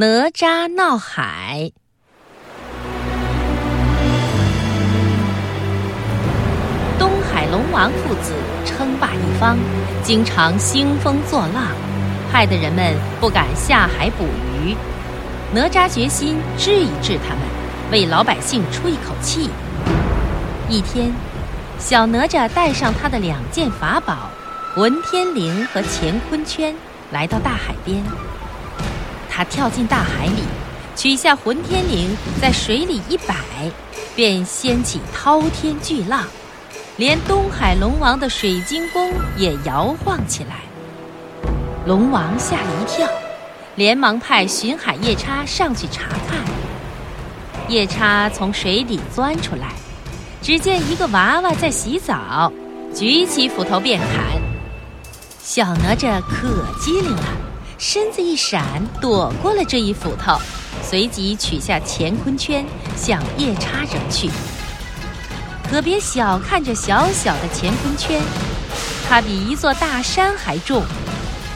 哪吒闹海。东海龙王父子称霸一方，经常兴风作浪，害得人们不敢下海捕鱼。哪吒决心治一治他们，为老百姓出一口气。一天，小哪吒带上他的两件法宝——混天绫和乾坤圈，来到大海边。他跳进大海里，取下混天绫，在水里一摆，便掀起滔天巨浪，连东海龙王的水晶宫也摇晃起来。龙王吓了一跳，连忙派巡海夜叉上去查看。夜叉从水里钻出来，只见一个娃娃在洗澡，举起斧头便砍。小哪吒可机灵了。身子一闪，躲过了这一斧头，随即取下乾坤圈向夜叉扔去。可别小看这小小的乾坤圈，它比一座大山还重，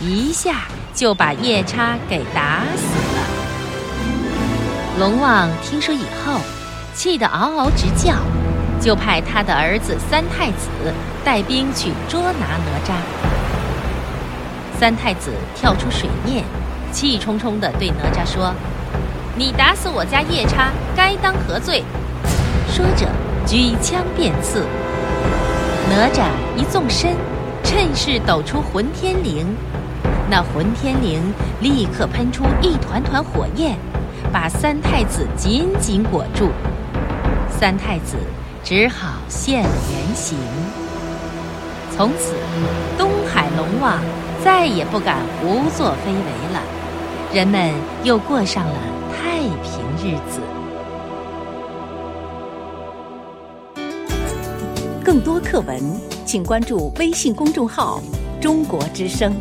一下就把夜叉给打死了。龙王听说以后，气得嗷嗷直叫，就派他的儿子三太子带兵去捉拿哪吒。三太子跳出水面，气冲冲地对哪吒说：“你打死我家夜叉，该当何罪？”说着，举枪便刺。哪吒一纵身，趁势抖出混天绫，那混天绫立刻喷出一团团火焰，把三太子紧紧裹住。三太子只好现了原形。从此，东海龙王。再也不敢胡作非为了，人们又过上了太平日子。更多课文，请关注微信公众号“中国之声”。